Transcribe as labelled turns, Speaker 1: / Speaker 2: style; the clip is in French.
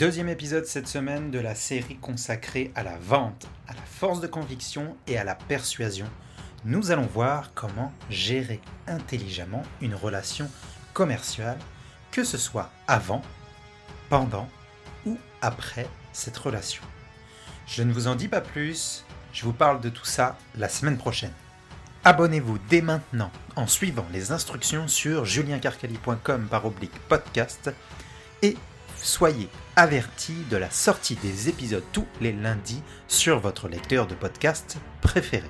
Speaker 1: Deuxième épisode cette semaine de la série consacrée à la vente, à la force de conviction et à la persuasion. Nous allons voir comment gérer intelligemment une relation commerciale, que ce soit avant, pendant ou après cette relation. Je ne vous en dis pas plus, je vous parle de tout ça la semaine prochaine. Abonnez-vous dès maintenant en suivant les instructions sur juliencarcali.com par oblique podcast et soyez avertis de la sortie des épisodes tous les lundis sur votre lecteur de podcast préféré.